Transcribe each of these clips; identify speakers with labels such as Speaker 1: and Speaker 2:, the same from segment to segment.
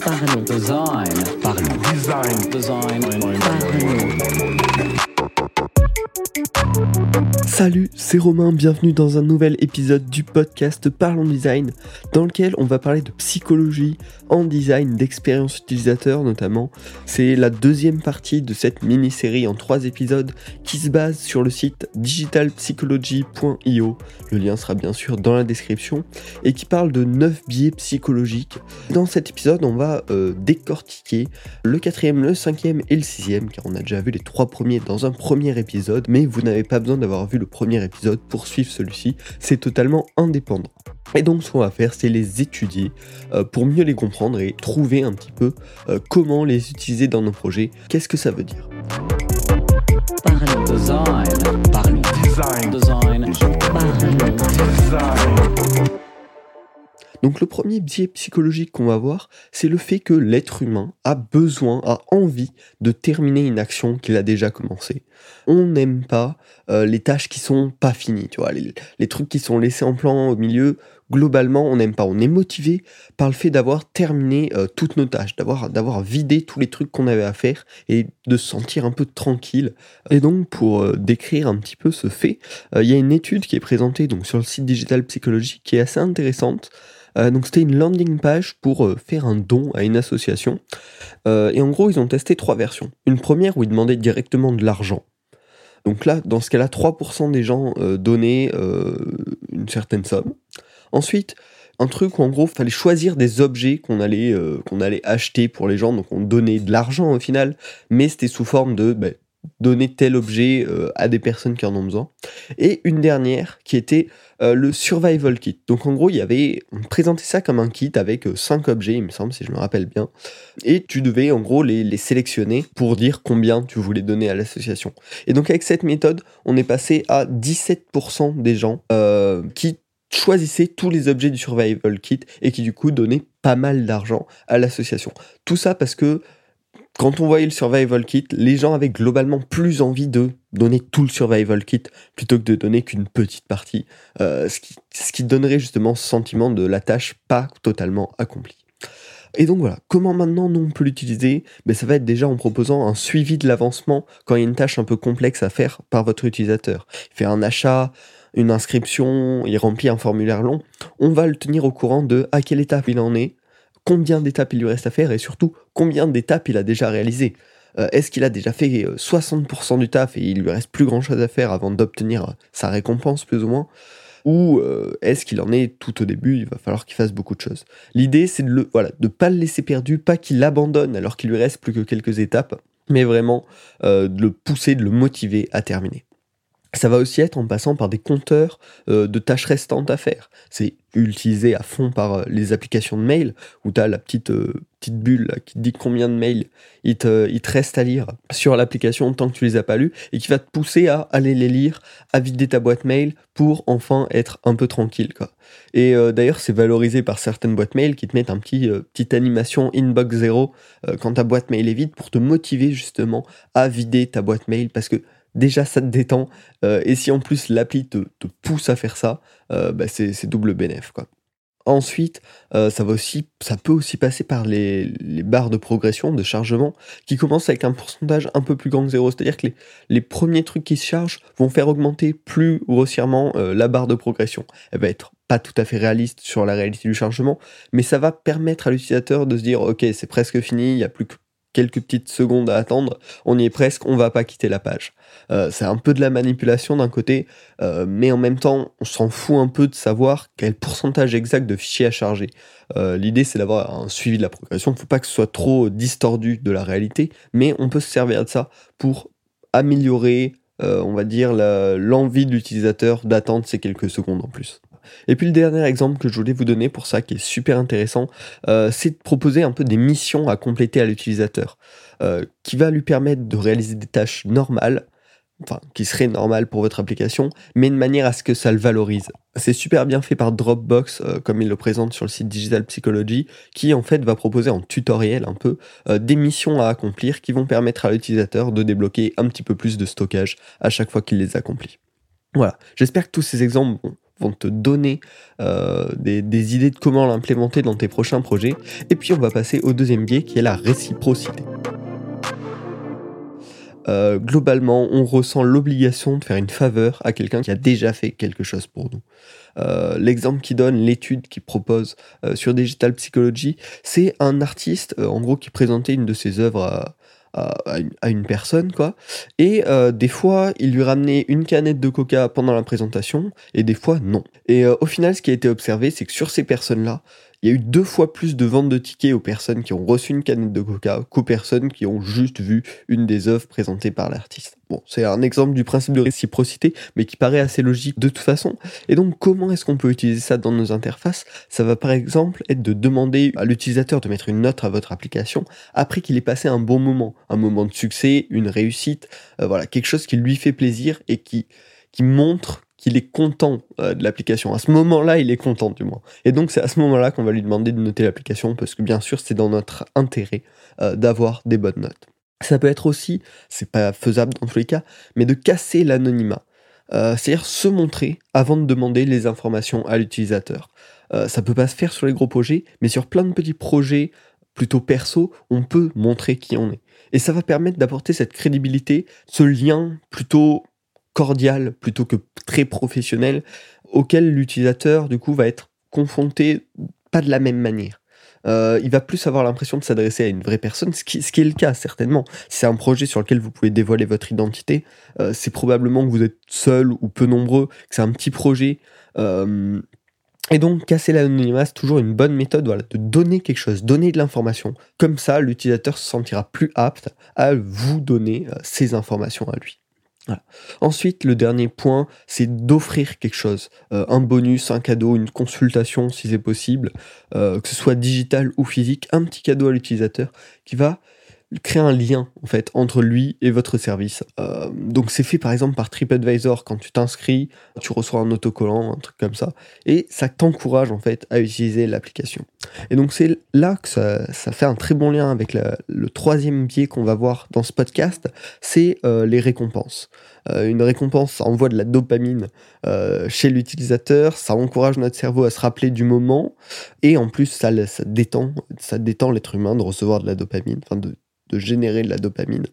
Speaker 1: Parlons. Design. Parlons. Design. Design.
Speaker 2: Salut, c'est Romain, bienvenue dans un nouvel épisode du podcast Parlons Design, dans lequel on va parler de psychologie en design, d'expérience utilisateur notamment. C'est la deuxième partie de cette mini-série en trois épisodes qui se base sur le site digitalpsychology.io, le lien sera bien sûr dans la description, et qui parle de 9 biais psychologiques. Dans cet épisode, on va euh, décortiquer le quatrième, le cinquième et le sixième, car on a déjà vu les trois premiers dans un premier épisode, mais vous n'avez pas besoin d'avoir vu le premier épisode pour suivre celui-ci, c'est totalement indépendant. Et donc ce qu'on va faire, c'est les étudier euh, pour mieux les comprendre et trouver un petit peu euh, comment les utiliser dans nos projets. Qu'est-ce que ça veut dire?
Speaker 1: Parlons. Design. Parlons.
Speaker 3: Design.
Speaker 1: Design. Parlons.
Speaker 3: Design.
Speaker 2: Donc le premier biais psychologique qu'on va voir, c'est le fait que l'être humain a besoin, a envie de terminer une action qu'il a déjà commencée. On n'aime pas euh, les tâches qui sont pas finies, tu vois, les, trucs qui sont laissés en plan au milieu. Globalement, on n'aime pas. On est motivé par le fait d'avoir terminé euh, toutes nos tâches, d'avoir d'avoir vidé tous les trucs qu'on avait à faire et de se sentir un peu tranquille. Et donc, pour euh, décrire un petit peu ce fait, il y a une étude qui est présentée donc sur le site Digital Psychology qui est assez intéressante. Euh, donc c'était une landing page pour euh, faire un don à une association. Euh, et en gros, ils ont testé trois versions. Une première où ils demandaient directement de l'argent. Donc là, dans ce cas-là, 3% des gens donnaient une certaine somme. Ensuite, un truc où en gros, il fallait choisir des objets qu'on allait, allait acheter pour les gens. Donc on donnait de l'argent au final, mais c'était sous forme de ben, donner tel objet euh, à des personnes qui en ont besoin. Et une dernière qui était euh, le survival kit. Donc en gros, il y avait on présentait ça comme un kit avec 5 objets, il me semble, si je me rappelle bien. Et tu devais en gros les, les sélectionner pour dire combien tu voulais donner à l'association. Et donc avec cette méthode, on est passé à 17% des gens euh, qui choisissaient tous les objets du survival kit et qui du coup donnaient pas mal d'argent à l'association. Tout ça parce que quand on voyait le survival kit, les gens avaient globalement plus envie de donner tout le survival kit plutôt que de donner qu'une petite partie, euh, ce, qui, donnerait justement ce sentiment de la tâche pas totalement accomplie. Et donc voilà, comment maintenant nous on peut l'utiliser? Ben, Ça va être déjà en proposant un suivi de l'avancement quand il y a une tâche un peu complexe à faire par votre utilisateur. Il fait un achat, une inscription, il remplit un formulaire long. On va le tenir au courant de à quelle étape il en est, combien d'étapes il lui reste à faire et surtout combien d'étapes il a déjà réalisé. Euh, Est-ce qu'il a déjà fait euh, 60% du taf et il lui reste plus grand chose à faire avant d'obtenir euh, sa récompense plus ou moins? Ou euh, est-ce qu'il en est tout au début Il va falloir qu'il fasse beaucoup de choses? L'idée, c'est de le, voilà, de pas le laisser perdu, pas qu'il abandonne alors qu'il lui reste plus que quelques étapes, mais vraiment euh, de le pousser, de le motiver à terminer. Ça va aussi être en passant par des compteurs euh, de tâches restantes à faire. C'est utilisé à fond par euh, les applications de mail où tu as la petite, euh, petite bulle qui te dit combien de mails il te, il te reste à lire sur l'application tant que tu les as pas lus et qui va te pousser à aller les lire, à vider ta boîte mail pour enfin être un peu tranquille. Quoi. Et d'ailleurs, c'est valorisé par certaines boîtes mail qui te mettent un petit petite animation inbox zéro euh, quand ta boîte mail est vide pour te motiver justement à vider ta boîte mail parce que déjà ça te détend euh, et si en plus l'appli te, pousse à faire ça, euh, bah, c'est double bénéf. Ensuite, euh, ça, ça peut aussi passer par les, barres de progression, de chargement, qui commencent avec un pourcentage un peu plus grand que zéro. C'est-à-dire que les, les premiers trucs qui se chargent vont faire augmenter plus grossièrement la barre de progression. Elle va être pas tout à fait réaliste sur la réalité du chargement, mais ça va permettre à l'utilisateur de se dire ok c'est presque fini, il n'y a plus que quelques petites secondes à attendre, on y est presque, on va pas quitter la page. Euh, c'est un peu de la manipulation d'un côté, euh, mais en même temps, on s'en fout un peu de savoir quel pourcentage exact de fichiers à charger. Euh, L'idée, c'est d'avoir un suivi de la progression. Il faut pas que ce soit trop distordu de la réalité, mais on peut se servir de ça pour améliorer, on va dire, l'envie de l'utilisateur d'attendre ces quelques secondes en plus. Et puis le dernier exemple que je voulais vous donner pour ça, qui est super intéressant, euh, c'est de proposer un peu des missions à compléter à l'utilisateur, euh, qui va lui permettre de réaliser des tâches normales, enfin qui seraient normales pour votre application, mais de manière à ce que ça le valorise. C'est super bien fait par Dropbox, euh, comme il le présente sur le site Digital Psychology, qui en fait va proposer en tutoriel un peu des missions à accomplir qui vont permettre à l'utilisateur de débloquer un petit peu plus de stockage à chaque fois qu'il les accomplit. Voilà, j'espère que tous ces exemples vont te donner euh, des, idées de comment l'implémenter dans tes prochains projets. Et puis on va passer au deuxième biais qui est la réciprocité. Euh, globalement, on ressent l'obligation de faire une faveur à quelqu'un qui a déjà fait quelque chose pour nous. Euh, L'exemple qui donne l'étude qu'il propose sur Digital Psychology, c'est un artiste, en gros, qui présentait une de ses œuvres à, une personne, quoi. Et euh, des fois, il lui ramenait une canette de coca pendant la présentation, et des fois, non. Et euh, au final, ce qui a été observé, c'est que sur ces personnes-là, il y a eu deux fois plus de ventes de tickets aux personnes qui ont reçu une canette de coca qu'aux personnes qui ont juste vu une des œuvres présentées par l'artiste. Bon, c'est un exemple du principe de réciprocité, mais qui paraît assez logique de toute façon. Et donc, comment est-ce qu'on peut utiliser ça dans nos interfaces? Ça va par exemple être de demander à l'utilisateur de mettre une note à votre application après qu'il ait passé un bon moment, un moment de succès, une réussite, euh, voilà, quelque chose qui lui fait plaisir et qui, qui montre qu'il est content euh, de l'application. À ce moment-là, il est content du moins. Et donc, c'est à ce moment-là qu'on va lui demander de noter l'application parce que bien sûr, c'est dans notre intérêt euh, d'avoir des bonnes notes. Ça peut être aussi, c'est pas faisable dans tous les cas, mais de casser l'anonymat. Euh, C'est-à-dire se montrer avant de demander les informations à l'utilisateur. Ça peut pas se faire sur les gros projets, mais sur plein de petits projets plutôt perso, on peut montrer qui on est. Et ça va permettre d'apporter cette crédibilité, ce lien plutôt cordial, plutôt que très professionnel, auquel l'utilisateur, du coup, va être confronté pas de la même manière. Euh, il va plus avoir l'impression de s'adresser à une vraie personne, ce qui, est le cas certainement. C'est un projet sur lequel vous pouvez dévoiler votre identité, euh, c'est probablement que vous êtes seul ou peu nombreux, que c'est un petit projet. euh, et donc, casser l'anonymat, c'est toujours une bonne méthode voilà, de donner quelque chose, donner de l'information. Comme ça, l'utilisateur se sentira plus apte à vous donner ces informations à lui. Ensuite, le dernier point, c'est d'offrir quelque chose. Euh, un bonus, un cadeau, une consultation si c'est possible, euh, que ce soit digital ou physique, un petit cadeau à l'utilisateur qui va créer un lien en fait entre lui et votre service. Euh, donc c'est fait par exemple par TripAdvisor quand tu t'inscris, tu reçois un autocollant, un truc comme ça, et ça t'encourage en fait à utiliser l'application. Et donc c'est là que ça, ça fait un très bon lien avec le troisième biais qu'on va voir dans ce podcast, c'est euh, les récompenses. Euh, une récompense, ça envoie de la dopamine chez l'utilisateur, ça encourage notre cerveau à se rappeler du moment, et en plus ça, détend, ça détend l'être humain de recevoir de la dopamine, enfin de générer de la dopamine.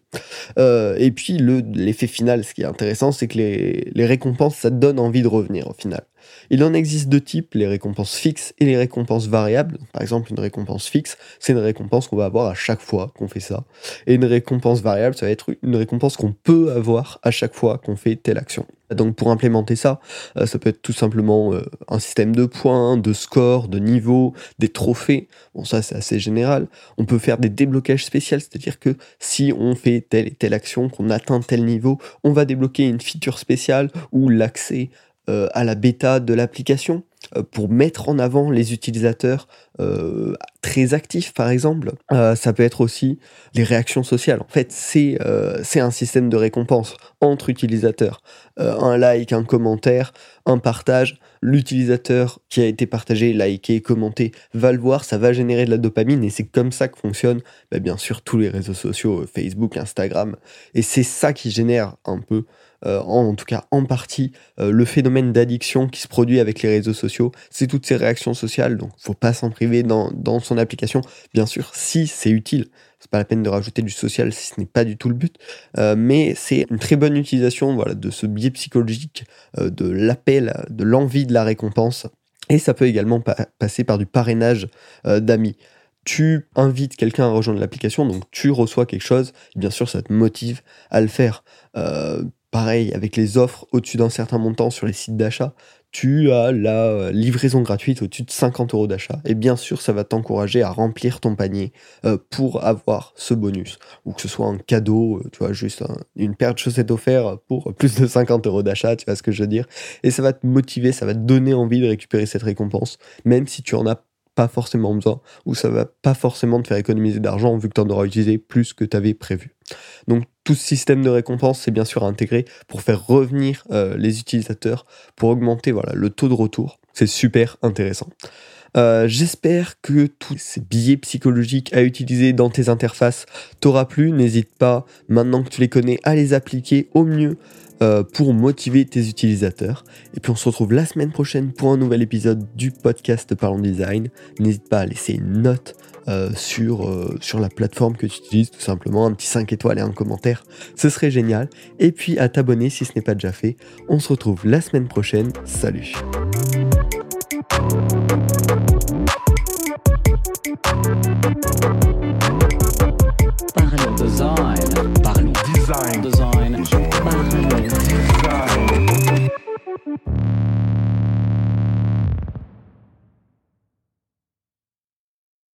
Speaker 2: Euh, et puis le- l'effet final, ce qui est intéressant, c'est que les, les récompenses, ça te donne envie de revenir au final. Il en existe deux types, les récompenses fixes et les récompenses variables. Par exemple, une récompense fixe, c'est une récompense qu'on va avoir à chaque fois qu'on fait ça. Et une récompense variable, ça va être une récompense qu'on peut avoir à chaque fois qu'on fait telle action. Donc pour implémenter ça, euh, ça peut être tout simplement euh, un système de points, de scores, de niveaux, des trophées. Bon ça c'est assez général. On peut faire des déblocages spéciaux, c'est-à-dire que si on fait telle et telle action, qu'on atteint tel niveau, on va débloquer une feature spéciale ou l'accès euh, à la bêta de l'application euh, pour mettre en avant les utilisateurs euh, très actifs par exemple. Ça peut être aussi les réactions sociales. En fait, c'est euh, un système de récompense entre utilisateurs. Un like, un commentaire, un partage. L'utilisateur qui a été partagé, liké, commenté va le voir, ça va générer de la dopamine et c'est comme ça que fonctionnent bah, bien sûr tous les réseaux sociaux, Facebook, Instagram. Et c'est ça qui génère un peu, euh, en, tout cas en partie, euh, le phénomène d'addiction qui se produit avec les réseaux sociaux. C'est toutes ces réactions sociales, donc faut pas s'en priver dans, son application. Bien sûr, si c'est utile, c'est pas la peine de rajouter du social si ce n'est pas du tout le but. Euh, mais c'est une très bonne utilisation voilà, de ce biais psychologique, de l'appel, de l'envie de la récompense. Et ça peut également pa- passer par du parrainage d'amis. Tu invites quelqu'un à rejoindre l'application, donc tu reçois quelque chose, et bien sûr ça te motive à le faire. Pareil, avec les offres au-dessus d'un certain montant sur les sites d'achat, tu as la euh, livraison gratuite au-dessus de 50 euros d'achat. Et bien sûr, ça va t'encourager à remplir ton panier euh, pour avoir ce bonus. Ou que ce soit un cadeau, euh, tu vois, juste un- une paire de chaussettes offertes pour plus de 50 euros d'achat, tu vois ce que je veux dire. Et ça va te motiver, ça va te donner envie de récupérer cette récompense, même si tu en as pas forcément besoin, ou ça va pas forcément te faire économiser d'argent vu que tu en auras utilisé plus que tu avais prévu. Donc tout ce système de récompense, c'est bien sûr à intégrer pour faire revenir euh, les utilisateurs, pour augmenter voilà, le taux de retour. C'est super intéressant. Euh, J'espère que tous ces billets psychologiques à utiliser dans tes interfaces t'aura plu. N'hésite pas, maintenant que tu les connais, à les appliquer au mieux euh, pour motiver tes utilisateurs. Et puis on se retrouve la semaine prochaine pour un nouvel épisode du podcast Parlons Design. N'hésite pas à laisser une note euh, sur, euh, sur la plateforme que tu utilises, tout simplement, un petit 5 étoiles et un commentaire, ce serait génial. Et puis à t'abonner si ce n'est pas déjà fait. On se retrouve la semaine prochaine. Salut.